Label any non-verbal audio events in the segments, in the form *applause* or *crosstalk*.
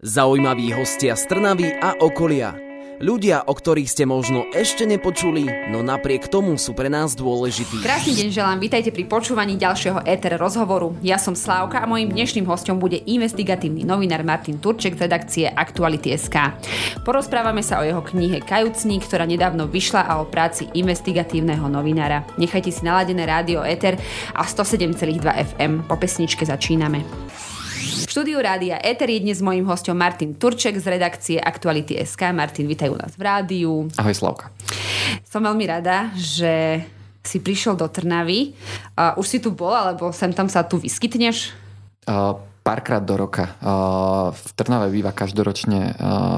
Zaujímaví hostia z Trnavy a okolia. Ľudia, o ktorých ste možno ešte nepočuli, no napriek tomu sú pre nás dôležití. Krásny deň želám, vítajte pri počúvaní ďalšieho ETR rozhovoru. Ja som Slávka a mojím dnešným hostom bude investigatívny novinár Martin Turček z redakcie Aktuality.sk. Porozprávame sa o jeho knihe Kajúcník, ktorá nedávno vyšla a o práci investigatívneho novinára. Nechajte si naladené rádio ETR a 107,2 FM. Po pesničke začíname. V štúdiu rádia Eter je dnes mojím hostom Martin Turček z redakcie Aktuality.sk. Martin, vítaj u nás v rádiu. Ahoj Slavka. Som veľmi rada, že si prišiel do Trnavy. Uh, už si tu bol, alebo sem tam sa tu vyskytneš? Uh, párkrát do roka. V Trnave býva každoročne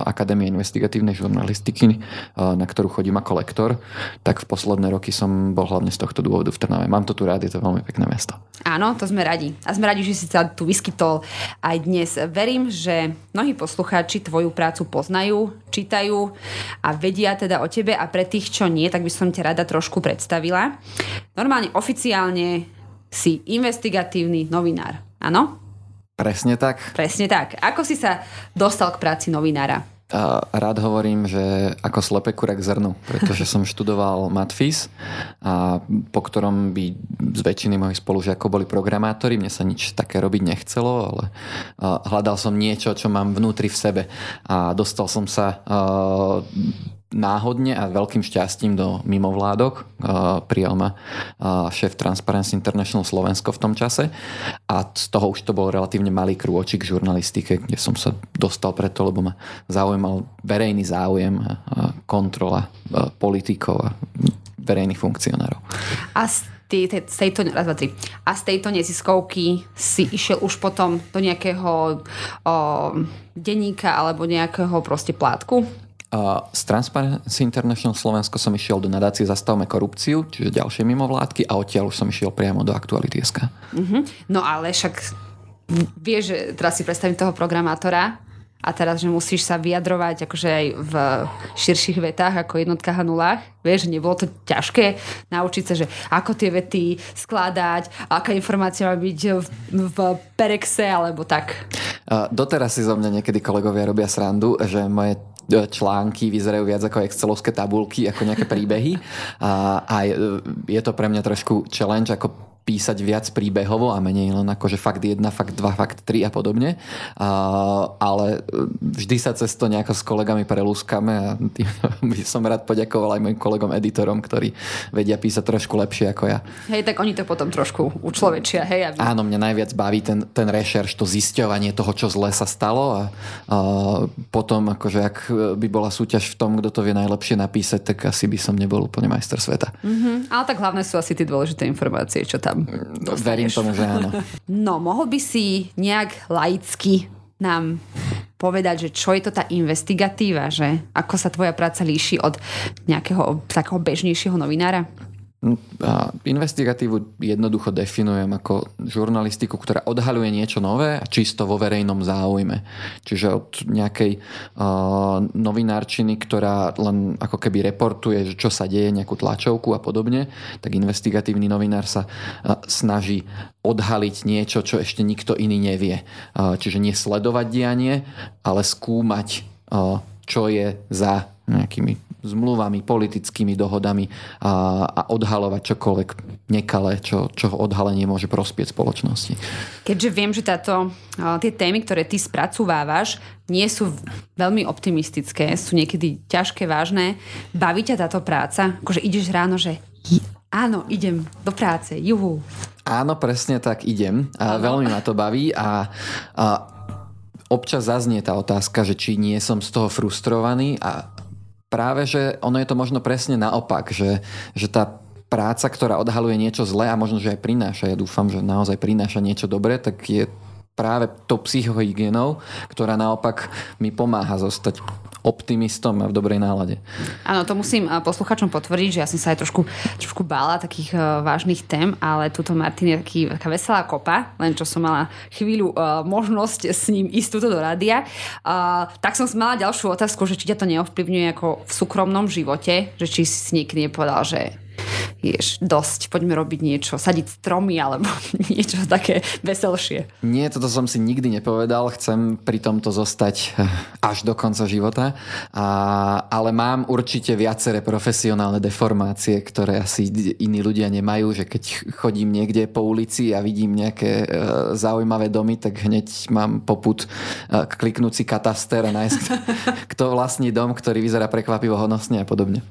Akadémia investigatívnej žurnalistiky, na ktorú chodím ako lektor. Tak v posledné roky som bol hlavne z tohto dôvodu v Trnave. Mám to tu rád, je to veľmi pekné mesto. Áno, to sme radi. A sme radi, že si sa tu vyskytol aj dnes. Verím, že mnohí poslucháči tvoju prácu poznajú, čítajú a vedia teda o tebe a pre tých, čo nie, tak by som ťa rada trošku predstavila. Normálne oficiálne si investigatívny novinár. Áno? Presne tak. Presne tak. Ako si sa dostal k práci novinára? A rád hovorím, že ako slepe kurek zrnu, pretože som študoval matfis, a po ktorom by z väčšiny mojich spolužiakov boli programátori. Mne sa nič také robiť nechcelo, ale hľadal som niečo, čo mám vnútri v sebe. A dostal som sa náhodne a veľkým šťastím do mimovládok. Prijal ma šéf Transparency International Slovensko v tom čase a z toho už to bol relatívne malý krôčik žurnalistike, kde som sa dostal preto, lebo ma zaujímal verejný záujem, kontrola politikov a verejných funkcionárov. A z tejto, raz, dva, tri. A z tejto neziskovky si išiel už potom do nejakého o, denníka alebo nejakého proste plátku? Z Transparency International Slovensko som išiel do nadácie Zastavme korupciu, čiže ďalšie mimovládky a odtiaľ už som išiel priamo do Aktuality.sk. Uh-huh. No ale však vieš, že teraz si predstavím toho programátora a teraz, že musíš sa vyjadrovať akože aj v širších vetách ako jednotkách a nulách. Vieš, nebolo to ťažké naučiť sa, že ako tie vety skladať, aká informácia má byť v, v Perexe alebo tak. Doteraz si zo mňa niekedy kolegovia robia srandu, že moje články vyzerajú viac ako excelovské tabulky, ako nejaké príbehy. A, a je to pre mňa trošku challenge, ako písať viac príbehovo a menej len akože fakt 1, fakt 2, fakt 3 a podobne. A, ale vždy sa cez to nejako s kolegami prelúskame a tým *laughs* by som rád poďakoval aj mojim kolegom editorom, ktorí vedia písať trošku lepšie ako ja. Hej, tak oni to potom trošku učlovečia, hej? Aby... Áno, mňa najviac baví ten, ten rešerš, to zisťovanie toho, čo zle sa stalo a, a potom akože ak by bola súťaž v tom, kto to vie najlepšie napísať, tak asi by som nebol úplne majster sveta. Mm-hmm, ale tak hlavné sú asi tie dôležité informácie, čo tam tam dostaneš. Verím tomu, že áno. No, mohol by si nejak laicky nám povedať, že čo je to tá investigatíva, že ako sa tvoja práca líši od nejakého takého bežnejšieho novinára? Investigatívu jednoducho definujem ako žurnalistiku, ktorá odhaľuje niečo nové a čisto vo verejnom záujme. Čiže od nejakej uh, novinárčiny, ktorá len ako keby reportuje, že čo sa deje, nejakú tlačovku a podobne, tak investigatívny novinár sa uh, snaží odhaliť niečo, čo ešte nikto iný nevie. Uh, čiže nesledovať dianie, ale skúmať, uh, čo je za nejakými zmluvami, politickými dohodami a, a odhalovať čokoľvek nekalé, čo, čo odhalenie môže prospieť spoločnosti. Keďže viem, že táto, tie témy, ktoré ty spracovávaš, nie sú veľmi optimistické, sú niekedy ťažké, vážne. Baví ťa táto práca? Akože ideš ráno, že áno, idem do práce, juhu. Áno, presne tak idem. A veľmi ma to baví a, a občas zaznie tá otázka, že či nie som z toho frustrovaný a práve, že ono je to možno presne naopak, že, že tá práca, ktorá odhaluje niečo zlé a možno, že aj prináša, ja dúfam, že naozaj prináša niečo dobré, tak je práve to psychohygienou, ktorá naopak mi pomáha zostať optimistom a v dobrej nálade. Áno, to musím eh, posluchačom potvrdiť, že ja som sa aj trošku, trošku bála takých uh, vážnych tém, ale túto Martin je taký, taká veselá kopa, len čo som mala chvíľu uh, možnosť s ním ísť túto do rádia. Uh, tak som mala ďalšiu otázku, že či ťa to neovplyvňuje ako v súkromnom živote, že či si niekedy nepovedal, že ješ, dosť, poďme robiť niečo, sadiť stromy alebo *laughs* niečo také veselšie. Nie, toto som si nikdy nepovedal, chcem pri tomto zostať eh, až do konca života, a, ale mám určite viaceré profesionálne deformácie, ktoré asi iní ľudia nemajú, že keď chodím niekde po ulici a vidím nejaké e, zaujímavé domy, tak hneď mám poput e, kliknúť si kataster a nájsť, *laughs* kto vlastní dom, ktorý vyzerá prekvapivo honosne a podobne.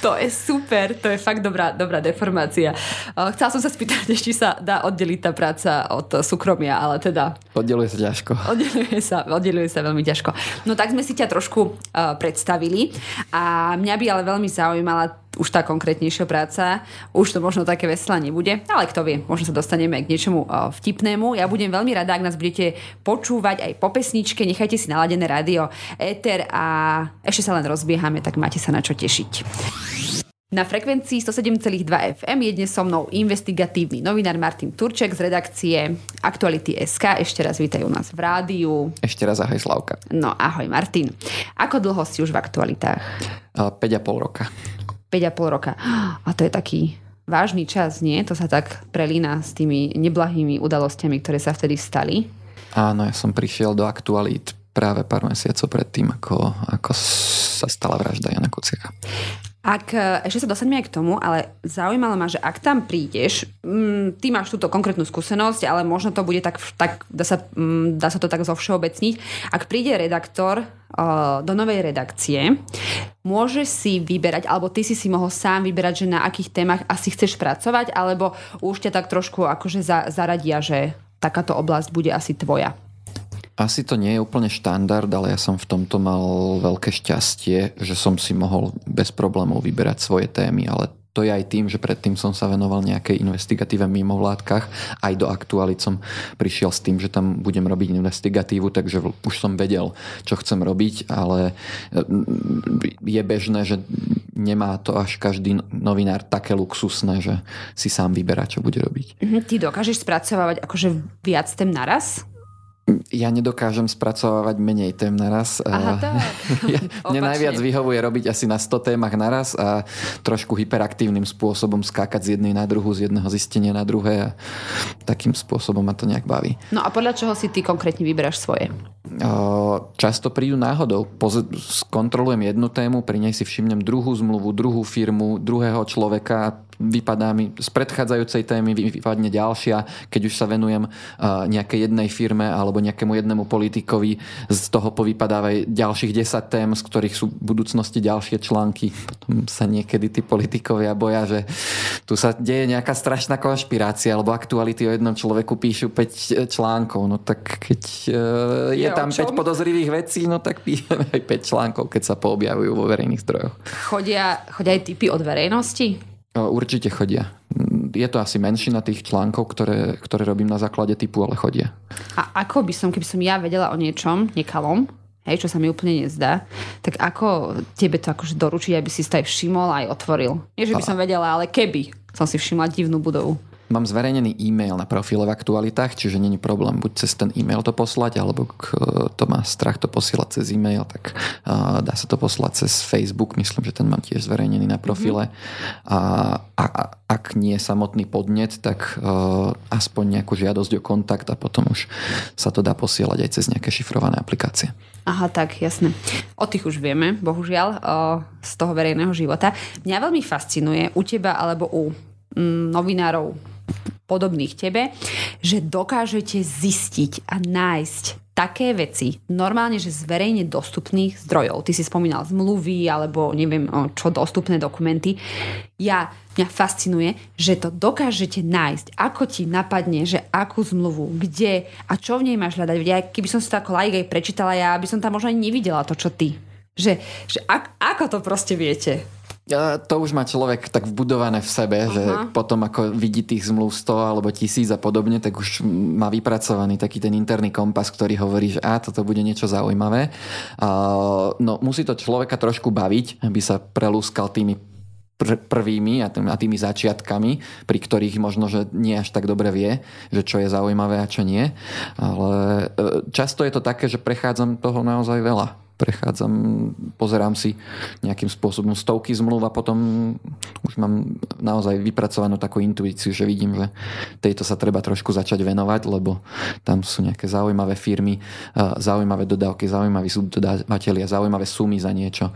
To je super, to je fakt dobrá, dobrá deformácia. Chcela som sa spýtať, *laughs* či sa dá oddeliť tá práca od súkromia, ale teda... Oddeluje sa ťažko. *laughs* Oddeluje sa, oddeluje sa veľmi ťažko. No tak sme si ťa trošku uh, predstavili a mňa by ale veľmi zaujímala už tá konkrétnejšia práca. Už to možno také veselé nebude, ale kto vie, možno sa dostaneme k niečomu vtipnému. Ja budem veľmi rada, ak nás budete počúvať aj po pesničke. Nechajte si naladené rádio Éter a ešte sa len rozbiehame, tak máte sa na čo tešiť. Na frekvencii 107,2 FM je dnes so mnou investigatívny novinár Martin Turček z redakcie Aktuality SK. Ešte raz vítajú nás v rádiu. Ešte raz ahoj Slavka. No ahoj Martin. Ako dlho si už v aktualitách? 5,5 roka. 5,5 roka. A to je taký vážny čas, nie? To sa tak prelína s tými neblahými udalosťami, ktoré sa vtedy stali. Áno, ja som prišiel do aktualít práve pár mesiacov predtým, ako, ako sa stala vražda Jana Kuciaka. Ak, e, ešte sa dostaneme aj k tomu, ale zaujímalo ma, že ak tam prídeš, mm, ty máš túto konkrétnu skúsenosť, ale možno to bude tak, tak dá, sa, mm, dá sa to tak zo všeobecniť. Ak príde redaktor e, do novej redakcie, môžeš si vyberať, alebo ty si si mohol sám vyberať, že na akých témach asi chceš pracovať, alebo už ťa tak trošku akože za, zaradia, že takáto oblasť bude asi tvoja. Asi to nie je úplne štandard, ale ja som v tomto mal veľké šťastie, že som si mohol bez problémov vyberať svoje témy, ale to je aj tým, že predtým som sa venoval nejakej investigatíve mimo vládkach. Aj do aktuálit som prišiel s tým, že tam budem robiť investigatívu, takže už som vedel, čo chcem robiť, ale mm, je bežné, že nemá to až každý novinár také luxusné, že si sám vyberá, čo bude robiť. Mhm, ty dokážeš spracovávať akože viac tém naraz? Ja nedokážem spracovávať menej tém naraz. Aha, tak. *laughs* mne najviac vyhovuje robiť asi na 100 témach naraz a trošku hyperaktívnym spôsobom skákať z jednej na druhú, z jedného zistenia na druhé a takým spôsobom ma to nejak baví. No a podľa čoho si ty konkrétne vyberáš svoje? Často prídu náhodou. Skontrolujem jednu tému, pri nej si všimnem druhú zmluvu, druhú firmu, druhého človeka vypadá mi z predchádzajúcej témy, vypadne ďalšia, keď už sa venujem nejakej jednej firme alebo nejakému jednému politikovi, z toho povypadávajú ďalších 10 tém, z ktorých sú v budúcnosti ďalšie články. Potom sa niekedy tí politikovia boja, že tu sa deje nejaká strašná konšpirácia, alebo aktuality o jednom človeku píšu 5 e, článkov. No tak keď e, je, je tam 5 podozrivých vecí, no tak píšeme aj 5 článkov, keď sa poobjavujú vo verejných zdrojoch. Chodia, chodia aj typy od verejnosti? Určite chodia. Je to asi menšina tých článkov, ktoré, ktoré robím na základe typu, ale chodia. A ako by som, keby som ja vedela o niečom nekalom, hej, čo sa mi úplne nezdá, tak ako tebe to akože doručiť, aby si to aj všimol aj otvoril? Nie, že by som vedela, ale keby som si všimla divnú budovu. Mám zverejnený e-mail na profile v aktualitách, čiže není problém buď cez ten e-mail to poslať, alebo to má strach to posielať cez e-mail, tak uh, dá sa to poslať cez Facebook, myslím, že ten mám tiež zverejnený na profile. Mm-hmm. A, a, a ak nie samotný podnet, tak uh, aspoň nejakú žiadosť o kontakt a potom už sa to dá posielať aj cez nejaké šifrované aplikácie. Aha, tak, jasne. O tých už vieme, bohužiaľ, o, z toho verejného života. Mňa veľmi fascinuje u teba alebo u mm, novinárov podobných tebe, že dokážete zistiť a nájsť také veci, normálne, že z verejne dostupných zdrojov. Ty si spomínal zmluvy alebo neviem čo, dostupné dokumenty. Ja, mňa fascinuje, že to dokážete nájsť. Ako ti napadne, že akú zmluvu, kde a čo v nej máš hľadať. Ja, keby som si to ako like aj prečítala, ja by som tam možno ani nevidela to, čo ty. Že, že ak, ako to proste viete? To už má človek tak vbudované v sebe, uh-huh. že potom ako vidí tých zmluv 100 alebo tisíc a podobne, tak už má vypracovaný taký ten interný kompas, ktorý hovorí, že a toto bude niečo zaujímavé. Uh, no musí to človeka trošku baviť, aby sa prelúskal tými pr- prvými a, tým, a tými začiatkami, pri ktorých možno, že nie až tak dobre vie, že čo je zaujímavé a čo nie. Ale e, často je to také, že prechádzam toho naozaj veľa prechádzam, pozerám si nejakým spôsobom stovky zmluv a potom už mám naozaj vypracovanú takú intuíciu, že vidím, že tejto sa treba trošku začať venovať, lebo tam sú nejaké zaujímavé firmy, zaujímavé dodávky, zaujímaví subdodávateľia, zaujímavé sumy za niečo.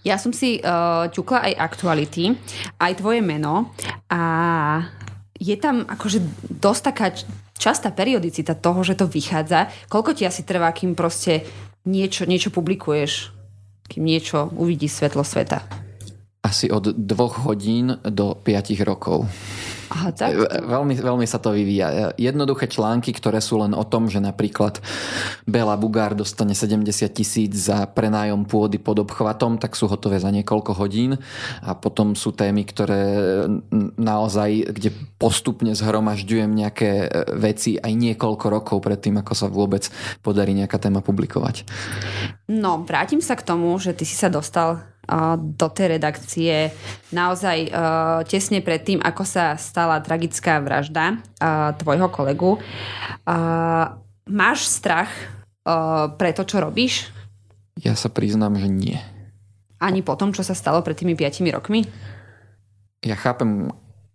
Ja som si uh, ťukla aj aktuality, aj tvoje meno a je tam akože dosť taká častá periodicita toho, že to vychádza. Koľko ti asi trvá, kým proste niečo, niečo publikuješ? Kým niečo uvidí svetlo sveta? Asi od dvoch hodín do piatich rokov. Aha, tak? Veľmi, veľmi sa to vyvíja. Jednoduché články, ktoré sú len o tom, že napríklad Bela Bugár dostane 70 tisíc za prenájom pôdy pod obchvatom, tak sú hotové za niekoľko hodín. A potom sú témy, ktoré naozaj, kde postupne zhromažďujem nejaké e, veci aj niekoľko rokov predtým, ako sa vôbec podarí nejaká téma publikovať. No, vrátim sa k tomu, že ty si sa dostal do tej redakcie naozaj tesne pred tým, ako sa stala tragická vražda tvojho kolegu. Máš strach pre to, čo robíš? Ja sa priznám, že nie. Ani po tom, čo sa stalo pred tými 5 rokmi? Ja chápem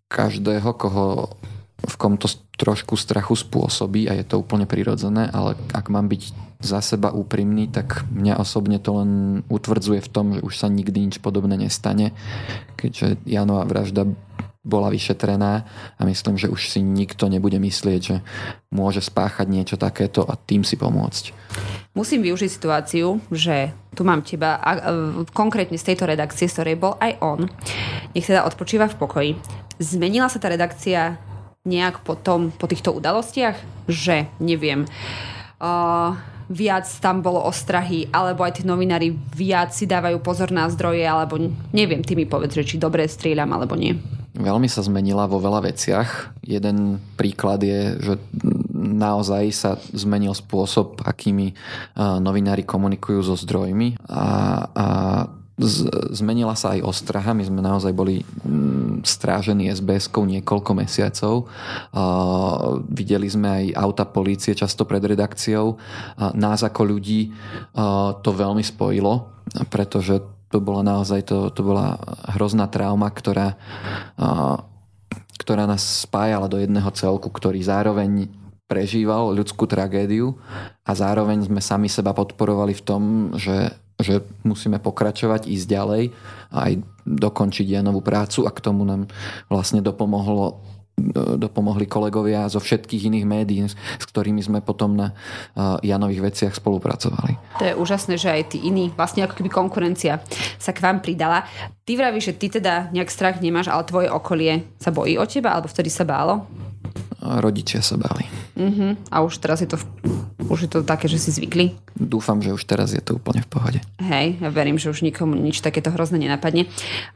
každého, koho v kom to trošku strachu spôsobí a je to úplne prirodzené, ale ak mám byť za seba úprimný, tak mňa osobne to len utvrdzuje v tom, že už sa nikdy nič podobné nestane, keďže Janová vražda bola vyšetrená a myslím, že už si nikto nebude myslieť, že môže spáchať niečo takéto a tým si pomôcť. Musím využiť situáciu, že tu mám teba a, a, konkrétne z tejto redakcie, z ktorej bol aj on. Nech teda odpočíva v pokoji. Zmenila sa tá redakcia nejak potom, po týchto udalostiach, že neviem, uh, viac tam bolo ostrahy, alebo aj tí novinári viac si dávajú pozor na zdroje, alebo neviem, ty mi povedz, či dobre strieľam, alebo nie. Veľmi sa zmenila vo veľa veciach. Jeden príklad je, že naozaj sa zmenil spôsob, akými novinári komunikujú so zdrojmi a, a zmenila sa aj ostraha. My sme naozaj boli mm, strážení SBS-kou niekoľko mesiacov. Uh, videli sme aj auta polície často pred redakciou. Uh, nás ako ľudí uh, to veľmi spojilo, pretože to bola naozaj to, to bola hrozná trauma, ktorá, ktorá nás spájala do jedného celku, ktorý zároveň prežíval ľudskú tragédiu a zároveň sme sami seba podporovali v tom, že že musíme pokračovať, ísť ďalej a aj dokončiť Janovú prácu a k tomu nám vlastne dopomohlo dopomohli kolegovia zo všetkých iných médií, s ktorými sme potom na Janových veciach spolupracovali. To je úžasné, že aj tí iní, vlastne ako keby konkurencia sa k vám pridala. Ty vravíš, že ty teda nejak strach nemáš, ale tvoje okolie sa bojí o teba, alebo vtedy sa bálo? Rodičia sa báli. Uh-huh. A už teraz je to, už je to také, že si zvykli? Dúfam, že už teraz je to úplne v pohode. Hej, ja verím, že už nikomu nič takéto hrozné nenapadne.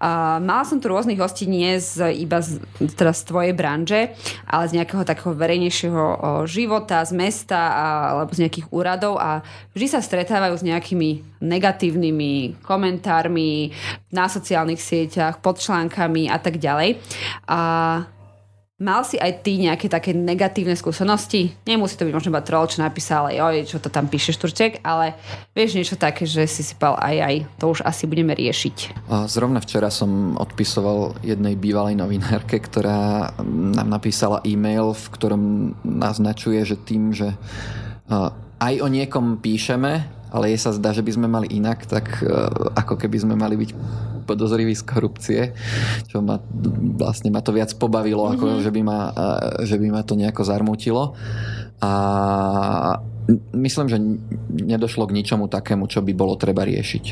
Uh, mala som tu rôznych hostí nie z, iba z, teda z tvojej branže, ale z nejakého takého verejnejšieho uh, života, z mesta a, alebo z nejakých úradov a vždy sa stretávajú s nejakými negatívnymi komentármi na sociálnych sieťach, pod článkami a tak ďalej. A Mal si aj ty nejaké také negatívne skúsenosti? Nemusí to byť možno iba troll, čo napísal, oj, čo to tam píšeš, Turček, ale vieš niečo také, že si si pal aj aj, to už asi budeme riešiť. Zrovna včera som odpisoval jednej bývalej novinárke, ktorá nám napísala e-mail, v ktorom naznačuje, že tým, že aj o niekom píšeme, ale je sa zdá, že by sme mali inak, tak ako keby sme mali byť podozrivý z korupcie, čo ma, vlastne ma to viac pobavilo, mm-hmm. ako mhm. že by, ma, že by ma to nejako zarmutilo. A myslím, že nedošlo k ničomu takému, čo by bolo treba riešiť.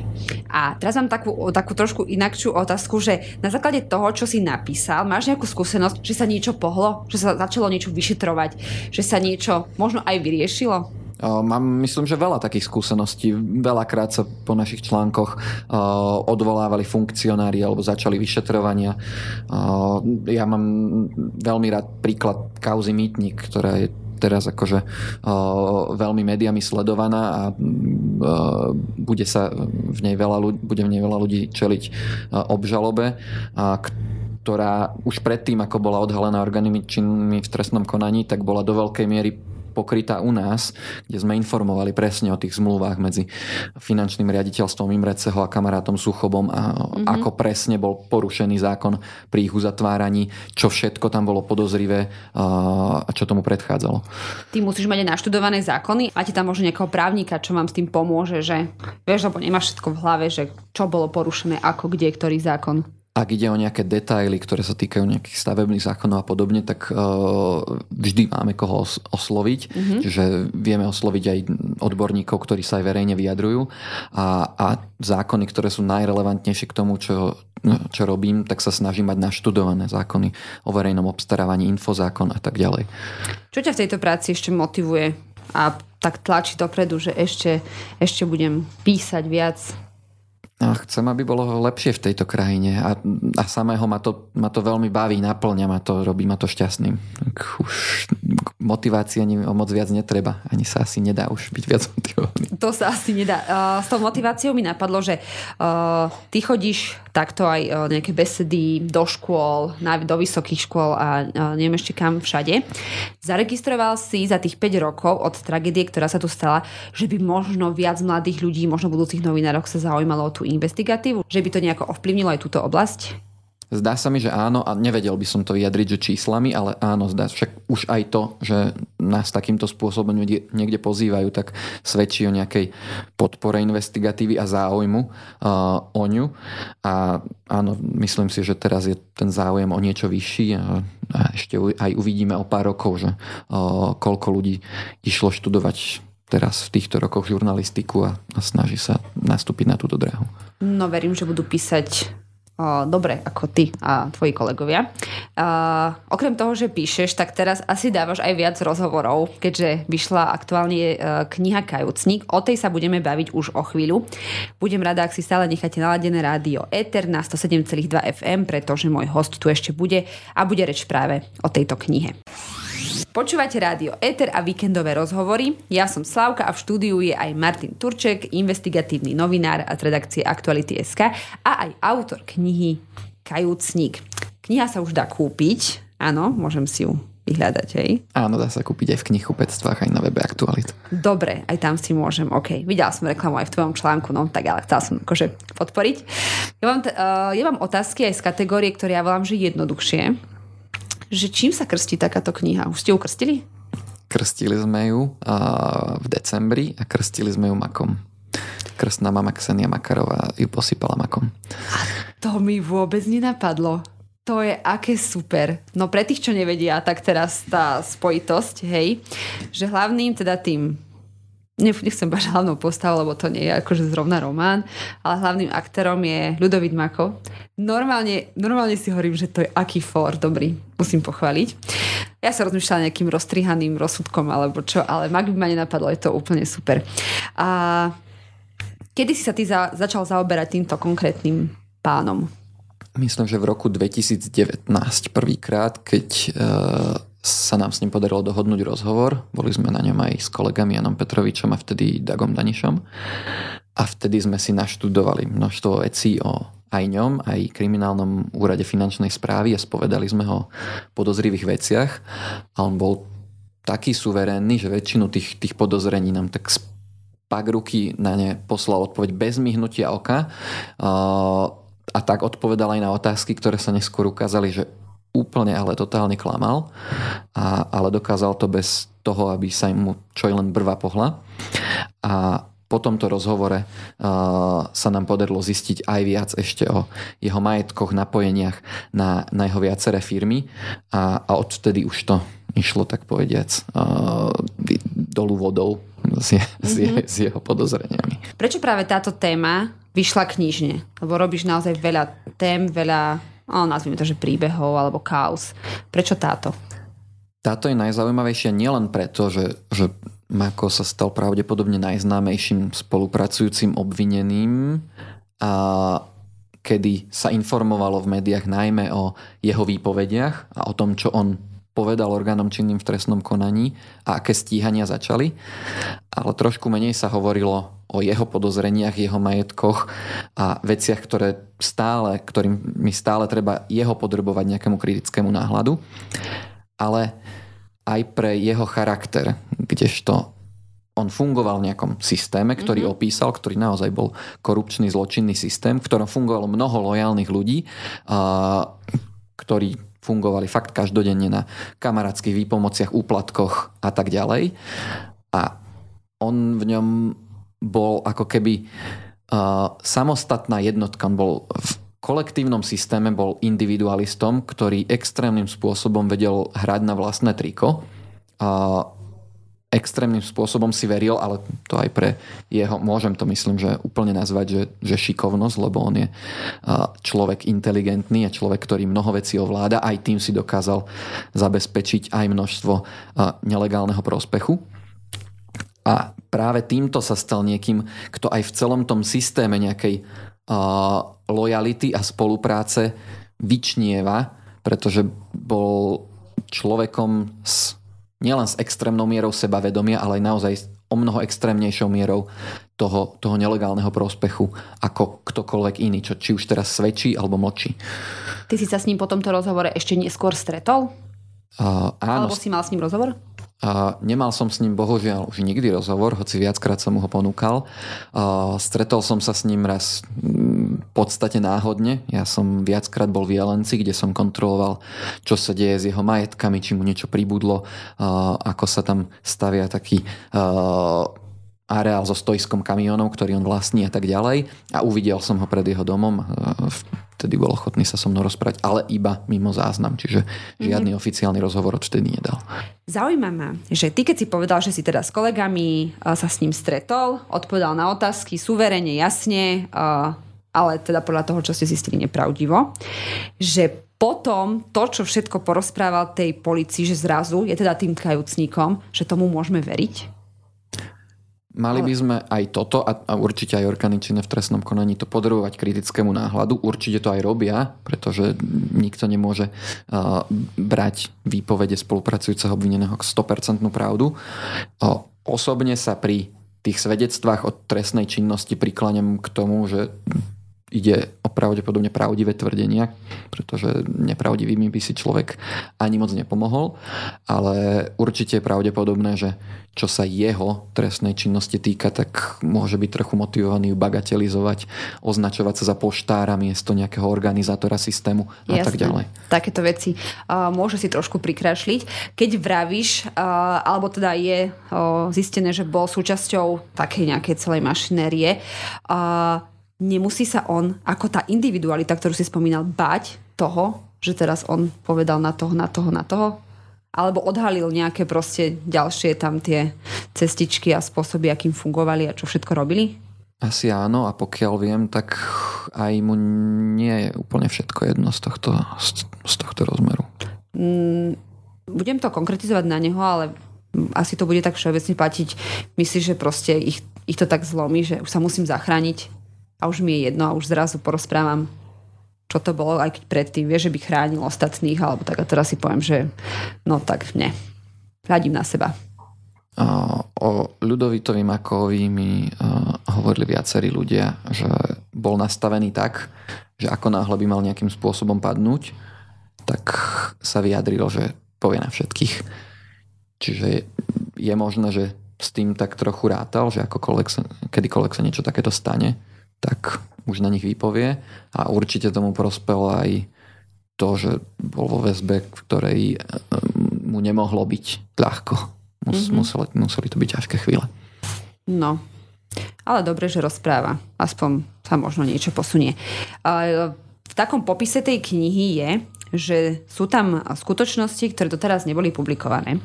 A teraz mám takú, takú trošku inakšiu otázku, že na základe toho, čo si napísal, máš nejakú skúsenosť, že sa niečo pohlo, že sa začalo niečo vyšetrovať, že sa niečo možno aj vyriešilo? Mám, myslím, že veľa takých skúseností. Veľakrát sa po našich článkoch odvolávali funkcionári alebo začali vyšetrovania. Ja mám veľmi rád príklad kauzy Mýtnik, ktorá je teraz akože veľmi médiami sledovaná a bude sa v nej veľa ľudí, bude v nej veľa ľudí čeliť obžalobe, a ktorá už predtým, ako bola odhalená orgánmi činnými v trestnom konaní, tak bola do veľkej miery pokrytá u nás, kde sme informovali presne o tých zmluvách medzi finančným riaditeľstvom Imreceho a kamarátom Suchobom a mm-hmm. ako presne bol porušený zákon pri ich uzatváraní, čo všetko tam bolo podozrivé a čo tomu predchádzalo. Ty musíš mať aj naštudované zákony, máte tam možno nejakého právnika, čo vám s tým pomôže, že vieš, lebo nemáš všetko v hlave, že čo bolo porušené, ako, kde, ktorý zákon. Ak ide o nejaké detaily, ktoré sa týkajú nejakých stavebných zákonov a podobne, tak uh, vždy máme koho os- osloviť. Mm-hmm. Čiže vieme osloviť aj odborníkov, ktorí sa aj verejne vyjadrujú. A, a zákony, ktoré sú najrelevantnejšie k tomu, čo, čo robím, tak sa snažím mať naštudované zákony o verejnom obstarávaní, infozákon a tak ďalej. Čo ťa v tejto práci ešte motivuje a tak tlačí dopredu, že ešte, ešte budem písať viac a chcem, aby bolo lepšie v tejto krajine a, a samého ma to, ma to veľmi baví, naplňa ma to, robí ma to šťastným. Tak už motivácie ani o moc viac netreba. Ani sa asi nedá už byť viac motivovaný. To sa asi nedá. Uh, s tou motiváciou mi napadlo, že uh, ty chodíš takto aj uh, nejaké besedy do škôl, do vysokých škôl a uh, neviem ešte kam všade. Zaregistroval si za tých 5 rokov od tragédie, ktorá sa tu stala, že by možno viac mladých ľudí, možno budúcich novinárov sa zaujímalo o tú investigatívu? Že by to nejako ovplyvnilo aj túto oblasť? Zdá sa mi, že áno a nevedel by som to vyjadriť, že číslami, ale áno, zdá však už aj to, že nás takýmto spôsobom niekde, pozývajú, tak svedčí o nejakej podpore investigatívy a záujmu uh, o ňu. A áno, myslím si, že teraz je ten záujem o niečo vyšší a, a ešte aj uvidíme o pár rokov, že uh, koľko ľudí išlo študovať teraz v týchto rokoch žurnalistiku a, a snaží sa nastúpiť na túto dráhu. No verím, že budú písať dobre ako ty a tvoji kolegovia. A, okrem toho, že píšeš, tak teraz asi dávaš aj viac rozhovorov, keďže vyšla aktuálne e, kniha Kajúcnik. O tej sa budeme baviť už o chvíľu. Budem rada, ak si stále necháte naladené rádio Ether na 107,2 FM, pretože môj host tu ešte bude a bude reč práve o tejto knihe. Počúvate rádio Eter a víkendové rozhovory. Ja som Slavka a v štúdiu je aj Martin Turček, investigatívny novinár a z redakcie Aktuality.sk a aj autor knihy Kajúcnik. Kniha sa už dá kúpiť, áno, môžem si ju vyhľadať, hej? Áno, dá sa kúpiť aj v knihkupectvách, aj na webe Aktualit. Dobre, aj tam si môžem, OK. Videla som reklamu aj v tvojom článku, no tak ale chcela som akože podporiť. Ja mám, t- uh, ja mám otázky aj z kategórie, ktoré ja volám, že jednoduchšie že čím sa krstí takáto kniha? Už ste ju krstili? Krstili sme ju uh, v decembri a krstili sme ju makom. Krstná mama Ksenia Makarová ju posypala makom. A to mi vôbec nenapadlo. To je aké super. No pre tých, čo nevedia, tak teraz tá spojitosť, hej, že hlavným teda tým nechcem bať hlavnou postavou, lebo to nie je akože zrovna román, ale hlavným aktérom je Ľudovít Mako. Normálne, normálne si hovorím, že to je aký for dobrý, musím pochváliť. Ja sa rozmýšľala nejakým roztrihaným rozsudkom alebo čo, ale Mak by ma nenapadlo, je to úplne super. A kedy si sa ty za, začal zaoberať týmto konkrétnym pánom? Myslím, že v roku 2019 prvýkrát, keď uh sa nám s ním podarilo dohodnúť rozhovor. Boli sme na ňom aj s kolegami Janom Petrovičom a vtedy Dagom Danišom. A vtedy sme si naštudovali množstvo vecí o aj ňom, aj kriminálnom úrade finančnej správy a spovedali sme ho o podozrivých veciach. A on bol taký suverénny, že väčšinu tých, tých podozrení nám tak spak ruky na ne poslal odpoveď bez myhnutia oka. A tak odpovedal aj na otázky, ktoré sa neskôr ukázali, že úplne, ale totálne klamal, a, ale dokázal to bez toho, aby sa mu čo len brva pohla. A po tomto rozhovore uh, sa nám podarilo zistiť aj viac ešte o jeho majetkoch, napojeniach na, na jeho viaceré firmy a, a odtedy už to išlo tak povediac uh, dolu vodou s, je, mm-hmm. s, je, mhm. s jeho podozreniami. Prečo práve táto téma vyšla knižne? Lebo robíš naozaj veľa tém, veľa nazvime to, že príbehov alebo kaos. Prečo táto? Táto je najzaujímavejšia nielen preto, že, že Mako sa stal pravdepodobne najznámejším spolupracujúcim obvineným a kedy sa informovalo v médiách najmä o jeho výpovediach a o tom, čo on povedal orgánom činným v trestnom konaní a aké stíhania začali. Ale trošku menej sa hovorilo o jeho podozreniach, jeho majetkoch a veciach, ktoré stále, ktorým mi stále treba jeho podrobovať nejakému kritickému náhľadu. Ale aj pre jeho charakter, kdežto on fungoval v nejakom systéme, ktorý mm-hmm. opísal, ktorý naozaj bol korupčný, zločinný systém, v ktorom fungovalo mnoho lojálnych ľudí, a, ktorí fungovali fakt každodenne na kamarátskych výpomociach, úplatkoch a tak ďalej. A on v ňom bol ako keby uh, samostatná jednotka. On bol v kolektívnom systéme, bol individualistom, ktorý extrémnym spôsobom vedel hrať na vlastné triko. Uh, extrémnym spôsobom si veril, ale to aj pre jeho, môžem to myslím, že úplne nazvať, že, že šikovnosť, lebo on je človek inteligentný a človek, ktorý mnoho vecí ovláda, aj tým si dokázal zabezpečiť aj množstvo nelegálneho prospechu. A práve týmto sa stal niekým, kto aj v celom tom systéme nejakej lojality a spolupráce vyčnieva, pretože bol človekom s nielen s extrémnou mierou sebavedomia, ale aj naozaj o mnoho extrémnejšou mierou toho, toho nelegálneho prospechu ako ktokoľvek iný, čo či už teraz svedčí alebo mlčí. Ty si sa s ním po tomto rozhovore ešte neskôr stretol? Uh, áno. Alebo si mal s ním rozhovor? A nemal som s ním bohužiaľ už nikdy rozhovor, hoci viackrát som mu ho ponúkal. Stretol som sa s ním raz mm, v podstate náhodne. Ja som viackrát bol v Jelenci, kde som kontroloval, čo sa deje s jeho majetkami, či mu niečo pribudlo, ako sa tam stavia taký areál so stojskom kamionov, ktorý on vlastní a tak ďalej. A uvidel som ho pred jeho domom. Vtedy bol ochotný sa so mnou rozprávať, ale iba mimo záznam. Čiže žiadny mm-hmm. oficiálny rozhovor odtedy nedal. Zaujíma ma, že ty keď si povedal, že si teda s kolegami sa s ním stretol, odpovedal na otázky suverene, jasne, ale teda podľa toho, čo ste zistili nepravdivo, že potom to, čo všetko porozprával tej policii, že zrazu je teda tým kajúcníkom, že tomu môžeme veriť? Mali by sme aj toto a, a určite aj orgány činné v trestnom konaní to podrobovať kritickému náhľadu. Určite to aj robia, pretože nikto nemôže uh, brať výpovede spolupracujúceho obvineného k 100% pravdu. Uh, osobne sa pri tých svedectvách o trestnej činnosti prikláňam k tomu, že ide o pravdepodobne pravdivé tvrdenia, pretože nepravdivými by si človek ani moc nepomohol, ale určite je pravdepodobné, že čo sa jeho trestnej činnosti týka, tak môže byť trochu motivovaný ju bagatelizovať, označovať sa za poštára miesto nejakého organizátora systému a Jasne. tak ďalej. Takéto veci uh, môže si trošku prikrášliť. Keď vravíš, uh, alebo teda je uh, zistené, že bol súčasťou takej nejakej celej mašinérie, uh, nemusí sa on, ako tá individualita, ktorú si spomínal, bať toho, že teraz on povedal na toho, na toho, na toho? Alebo odhalil nejaké proste ďalšie tam tie cestičky a spôsoby, akým fungovali a čo všetko robili? Asi áno a pokiaľ viem, tak aj mu nie je úplne všetko jedno z tohto, z tohto rozmeru. Mm, budem to konkretizovať na neho, ale asi to bude tak všeobecne platiť. Myslíš, že proste ich, ich to tak zlomí, že už sa musím zachrániť a už mi je jedno a už zrazu porozprávam, čo to bolo, aj keď predtým vie, že by chránil ostatných, alebo tak a teraz si poviem, že no tak ne. Hľadím na seba. O Ľudovitovi Makovi mi hovorili viacerí ľudia, že bol nastavený tak, že ako náhle by mal nejakým spôsobom padnúť, tak sa vyjadril, že povie na všetkých. Čiže je možné, že s tým tak trochu rátal, že akokoľvek sa, kedykoľvek sa niečo takéto stane, tak už na nich vypovie a určite tomu prospelo aj to, že bol vo väzbe, v ktorej eh, mu nemohlo byť ľahko. Mus, mm-hmm. museli, museli to byť ťažké chvíle. No, ale dobre, že rozpráva. Aspoň sa možno niečo posunie. V takom popise tej knihy je, že sú tam skutočnosti, ktoré doteraz neboli publikované.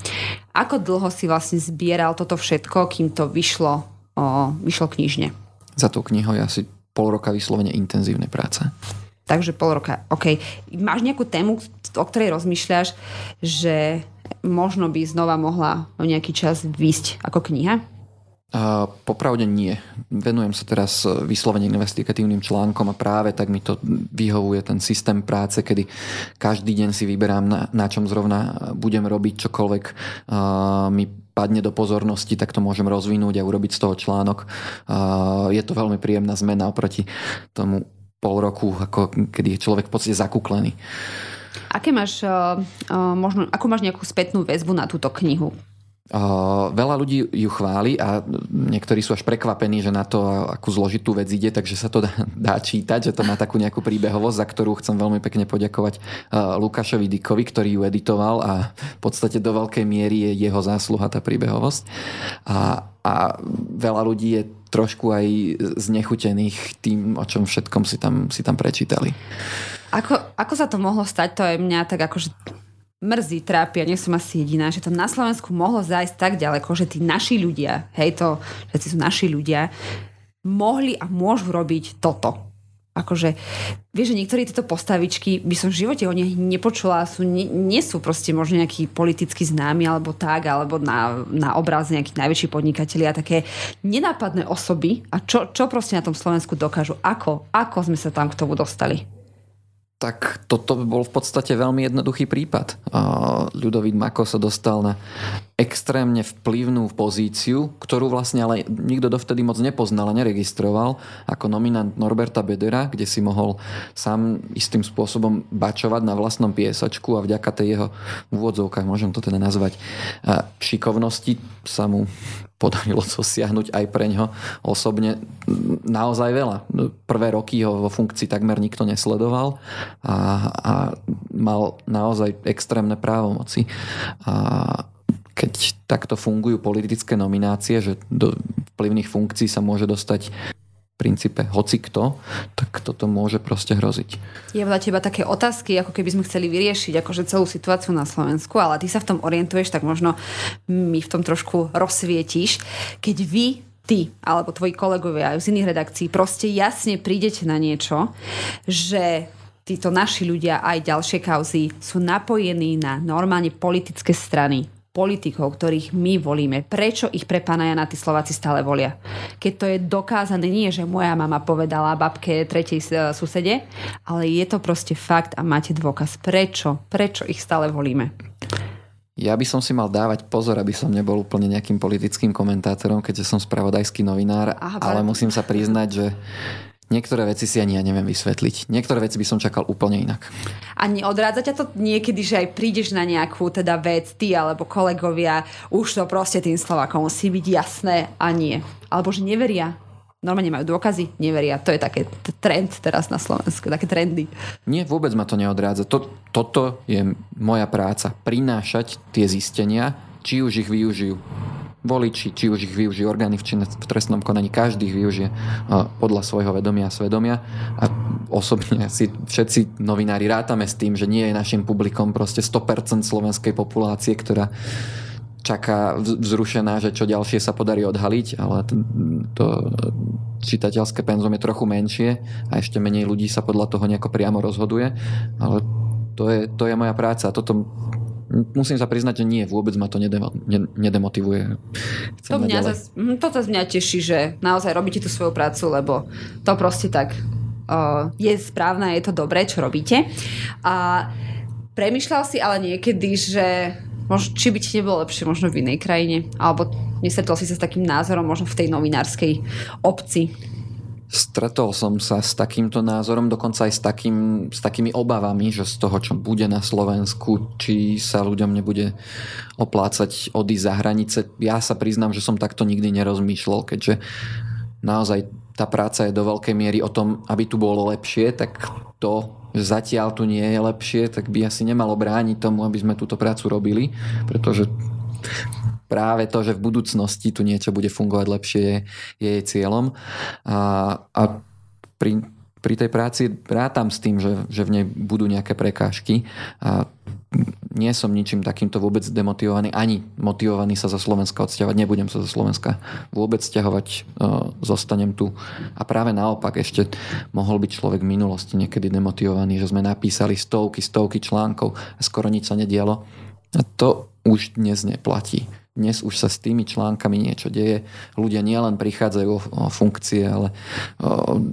Ako dlho si vlastne zbieral toto všetko, kým to vyšlo, o, vyšlo knižne? Za tou knihou je asi pol roka vyslovene intenzívnej práce. Takže pol roka, OK. Máš nejakú tému, o ktorej rozmýšľaš, že možno by znova mohla o nejaký čas výsť ako kniha? Uh, popravde nie. Venujem sa teraz vyslovene investigatívnym článkom a práve tak mi to vyhovuje ten systém práce, kedy každý deň si vyberám, na, na čom zrovna budem robiť čokoľvek uh, mi padne do pozornosti, tak to môžem rozvinúť a urobiť z toho článok. Je to veľmi príjemná zmena oproti tomu pol roku, ako kedy je človek v podstate zakuklený. Aké máš, uh, uh, možno, ako máš nejakú spätnú väzbu na túto knihu? Veľa ľudí ju chváli a niektorí sú až prekvapení, že na to, akú zložitú vec ide, takže sa to dá, *laughs* dá čítať, že to má takú nejakú príbehovosť, za ktorú chcem veľmi pekne poďakovať Lukášovi Dikovi, ktorý ju editoval a v podstate do veľkej miery je jeho zásluha tá príbehovosť. A, a veľa ľudí je trošku aj znechutených tým, o čom všetkom si tam, si tam prečítali. Ako, ako sa to mohlo stať, to je mňa tak akože mrzí, trápi a nie som asi jediná, že to na Slovensku mohlo zájsť tak ďaleko, že tí naši ľudia, hej to, že sú naši ľudia, mohli a môžu robiť toto. Akože, vieš, že niektorí tieto postavičky by som v živote o nich nepočula, sú, nie, nie sú proste možno nejakí politicky známi alebo tak, alebo na, na obraz nejakí najväčší podnikatelia, také nenápadné osoby. A čo, čo proste na tom Slovensku dokážu, ako, ako sme sa tam k tomu dostali tak toto bol v podstate veľmi jednoduchý prípad. Ľudovít Mako sa dostal na extrémne vplyvnú pozíciu, ktorú vlastne ale nikto dovtedy moc nepoznal a neregistroval, ako nominant Norberta Bedera, kde si mohol sám istým spôsobom bačovať na vlastnom piesačku a vďaka tej jeho úvodzovkách, môžem to teda nazvať, šikovnosti sa mu podarilo *laughs* dosiahnuť aj pre ňo osobne naozaj veľa. Prvé roky ho vo funkcii takmer nikto nesledoval a, a mal naozaj extrémne právomoci. A keď takto fungujú politické nominácie, že do vplyvných funkcií sa môže dostať princípe hoci kto, tak toto môže proste hroziť. Je veľa teba také otázky, ako keby sme chceli vyriešiť akože celú situáciu na Slovensku, ale ty sa v tom orientuješ, tak možno mi v tom trošku rozsvietíš. Keď vy ty alebo tvoji kolegovia z iných redakcií proste jasne prídete na niečo, že títo naši ľudia aj ďalšie kauzy sú napojení na normálne politické strany, politikov, ktorých my volíme. Prečo ich pre pána Jana tí Slováci stále volia? Keď to je dokázané, nie že moja mama povedala babke tretej susede, ale je to proste fakt a máte dôkaz. Prečo? Prečo ich stále volíme? Ja by som si mal dávať pozor, aby som nebol úplne nejakým politickým komentátorom, keďže som spravodajský novinár, Aha, ale musím sa priznať, že Niektoré veci si ani ja neviem vysvetliť. Niektoré veci by som čakal úplne inak. A neodrádza ťa to niekedy, že aj prídeš na nejakú teda vec, ty alebo kolegovia, už to proste tým Slovakom musí byť jasné a nie. Alebo že neveria. Normálne majú dôkazy, neveria. To je také trend teraz na Slovensku, také trendy. Nie, vôbec ma to neodrádza. To, toto je moja práca. Prinášať tie zistenia, či už ich využijú voliči, či už ich využijú orgány v, činne, v trestnom konaní, každý ich využije podľa svojho vedomia a svedomia. A osobne si všetci novinári rátame s tým, že nie je našim publikom proste 100% slovenskej populácie, ktorá čaká vzrušená, že čo ďalšie sa podarí odhaliť, ale to, to čitateľské penzum je trochu menšie a ešte menej ľudí sa podľa toho nejako priamo rozhoduje, ale to je, to je moja práca toto musím sa priznať, že nie, vôbec ma to nedemo, nedemotivuje. to mňa zas, mhm, to zase mňa teší, že naozaj robíte tú svoju prácu, lebo to proste tak uh, je správne, je to dobré, čo robíte. A premyšľal si ale niekedy, že možno, či by ti nebolo lepšie možno v inej krajine, alebo nestretol si sa s takým názorom možno v tej novinárskej obci Stretol som sa s takýmto názorom, dokonca aj s, takým, s takými obavami, že z toho, čo bude na Slovensku, či sa ľuďom nebude oplácať odísť za hranice. Ja sa priznám, že som takto nikdy nerozmýšľal, keďže naozaj tá práca je do veľkej miery o tom, aby tu bolo lepšie, tak to, že zatiaľ tu nie je lepšie, tak by asi nemalo brániť tomu, aby sme túto prácu robili, pretože práve to, že v budúcnosti tu niečo bude fungovať lepšie, je, je jej cieľom. A, a pri, pri tej práci rátam s tým, že, že v nej budú nejaké prekážky a nie som ničím takýmto vôbec demotivovaný, ani motivovaný sa za Slovenska odsťahovať. Nebudem sa za Slovenska vôbec sťahovať, e, zostanem tu. A práve naopak, ešte mohol byť človek v minulosti niekedy demotivovaný, že sme napísali stovky, stovky článkov a skoro nič sa nedialo. A to už dnes neplatí. Dnes už sa s tými článkami niečo deje. Ľudia nielen prichádzajú o, funkcie, ale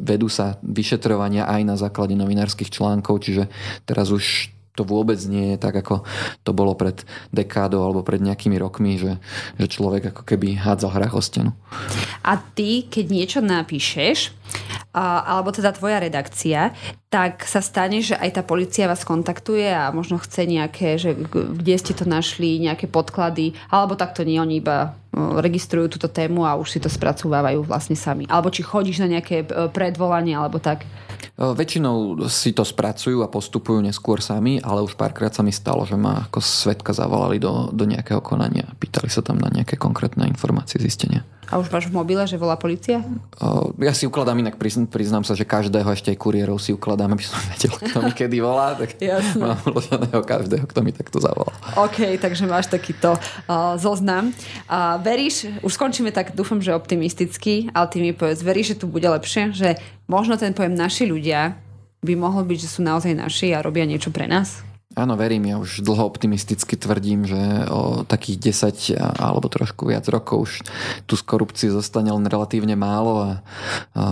vedú sa vyšetrovania aj na základe novinárskych článkov, čiže teraz už to vôbec nie je tak, ako to bolo pred dekádou alebo pred nejakými rokmi, že, že človek ako keby hádzal hrách o stenu. A ty, keď niečo napíšeš alebo teda tvoja redakcia, tak sa stane, že aj tá policia vás kontaktuje a možno chce nejaké, že kde ste to našli, nejaké podklady, alebo takto nie, oni iba registrujú túto tému a už si to spracovávajú vlastne sami. Alebo či chodíš na nejaké predvolanie, alebo tak. Väčšinou si to spracujú a postupujú neskôr sami, ale už párkrát sa mi stalo, že ma ako svetka zavolali do, do nejakého konania. Pýtali sa tam na nejaké konkrétne informácie, zistenia. A už máš v mobile, že volá policia? Ja si ukladám inak, priznám sa, že každého ešte aj kuriérov si ukladám, aby som vedel, kto mi kedy volá. Tak Jasne. mám uloženého každého, kto mi takto zavolá. OK, takže máš takýto uh, zoznam. Uh, veríš, už skončíme tak, dúfam, že optimisticky, ale ty mi povedz, veríš, že tu bude lepšie? Že možno ten pojem naši ľudia by mohol byť, že sú naozaj naši a robia niečo pre nás? Áno, verím, ja už dlho optimisticky tvrdím, že o takých 10 alebo trošku viac rokov už tu z korupcie zostane len relatívne málo a, a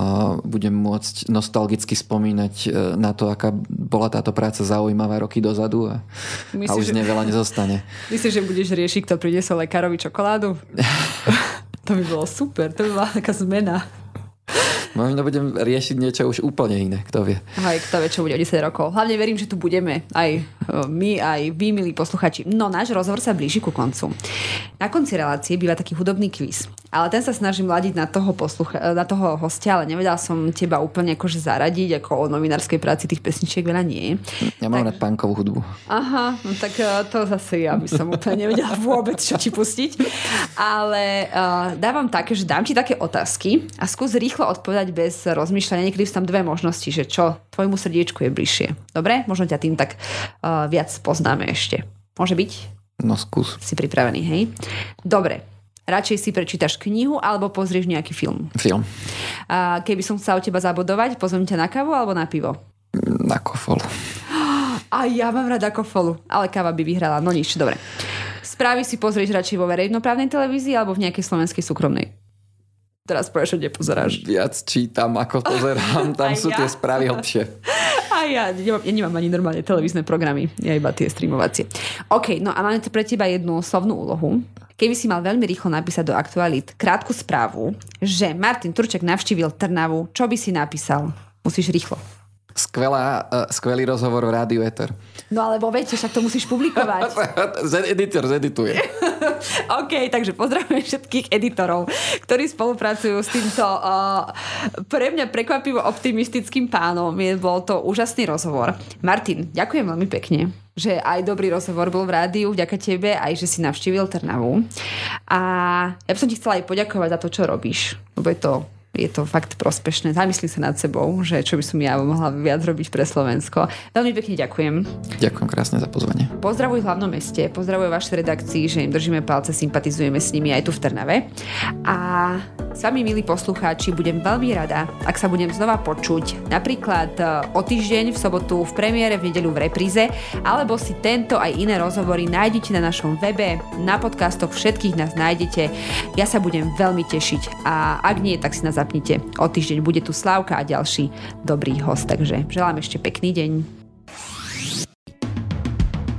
budem môcť nostalgicky spomínať e, na to, aká bola táto práca zaujímavá roky dozadu a, Myslíš, a už neveľa nezostane. *laughs* Myslíš, že budeš riešiť, kto priniesol lekárovi čokoládu? *laughs* to by bolo super, to by bola taká zmena. Možno budem riešiť niečo už úplne iné, kto vie. Aj kto vie, čo bude o 10 rokov. Hlavne verím, že tu budeme aj e, my, aj vy, milí posluchači. No, náš rozhovor sa blíži ku koncu. Na konci relácie býva taký hudobný kvíz. Ale ten sa snažím mladiť na toho, poslucha- na toho hostia, ale nevedal som teba úplne akože zaradiť, ako o novinárskej práci tých pesničiek veľa nie. Ja mám tak... rád punkovú hudbu. Aha, no tak e, to zase ja by som úplne nevedela vôbec, čo ti pustiť. Ale uh, dávam také, že dám ti také otázky a skús rýchlo odpovedať povedať bez rozmýšľania. Niekedy sú tam dve možnosti, že čo tvojmu srdiečku je bližšie. Dobre? Možno ťa tým tak uh, viac poznáme ešte. Môže byť? No skús. Si pripravený, hej? Dobre. Radšej si prečítaš knihu alebo pozrieš nejaký film? Film. A keby som chcela u teba zabodovať, pozvem ťa na kávu alebo na pivo? Na kofolu. A ja mám rada kofolu, ale káva by vyhrala. No nič, dobre. Správy si pozrieš radšej vo verejnoprávnej televízii alebo v nejakej slovenskej súkromnej? Teraz že nepozeráš. Viac čítam, ako pozerám. Tam *laughs* sú ja. tie správy hlbšie. A ja nemám, ja nemám ani normálne televízne programy. Ja iba tie streamovacie. OK, no a máme pre teba jednu slovnú úlohu. Keby si mal veľmi rýchlo napísať do aktualit krátku správu, že Martin Turček navštívil Trnavu, čo by si napísal? Musíš rýchlo. Skvelá, uh, skvelý rozhovor v Rádiu Eter. No alebo viete, však to musíš publikovať. *laughs* editor zedituje. *laughs* OK, takže pozdravujem všetkých editorov, ktorí spolupracujú s týmto uh, pre mňa prekvapivo optimistickým pánom. Je, bol to úžasný rozhovor. Martin, ďakujem veľmi pekne že aj dobrý rozhovor bol v rádiu vďaka tebe, aj že si navštívil Trnavu. A ja by som ti chcela aj poďakovať za to, čo robíš, lebo je to je to fakt prospešné. Zamyslím sa nad sebou, že čo by som ja mohla viac robiť pre Slovensko. Veľmi pekne ďakujem. Ďakujem krásne za pozvanie. Pozdravuj v hlavnom meste, pozdravuj vašej redakcii, že im držíme palce, sympatizujeme s nimi aj tu v Trnave. A s vami, milí poslucháči, budem veľmi rada, ak sa budem znova počuť napríklad e, o týždeň v sobotu v premiére, v nedeľu v repríze, alebo si tento aj iné rozhovory nájdete na našom webe, na podcastoch všetkých nás nájdete. Ja sa budem veľmi tešiť a ak nie, tak si nás zapnite. O týždeň bude tu Slávka a ďalší dobrý host, takže želám ešte pekný deň.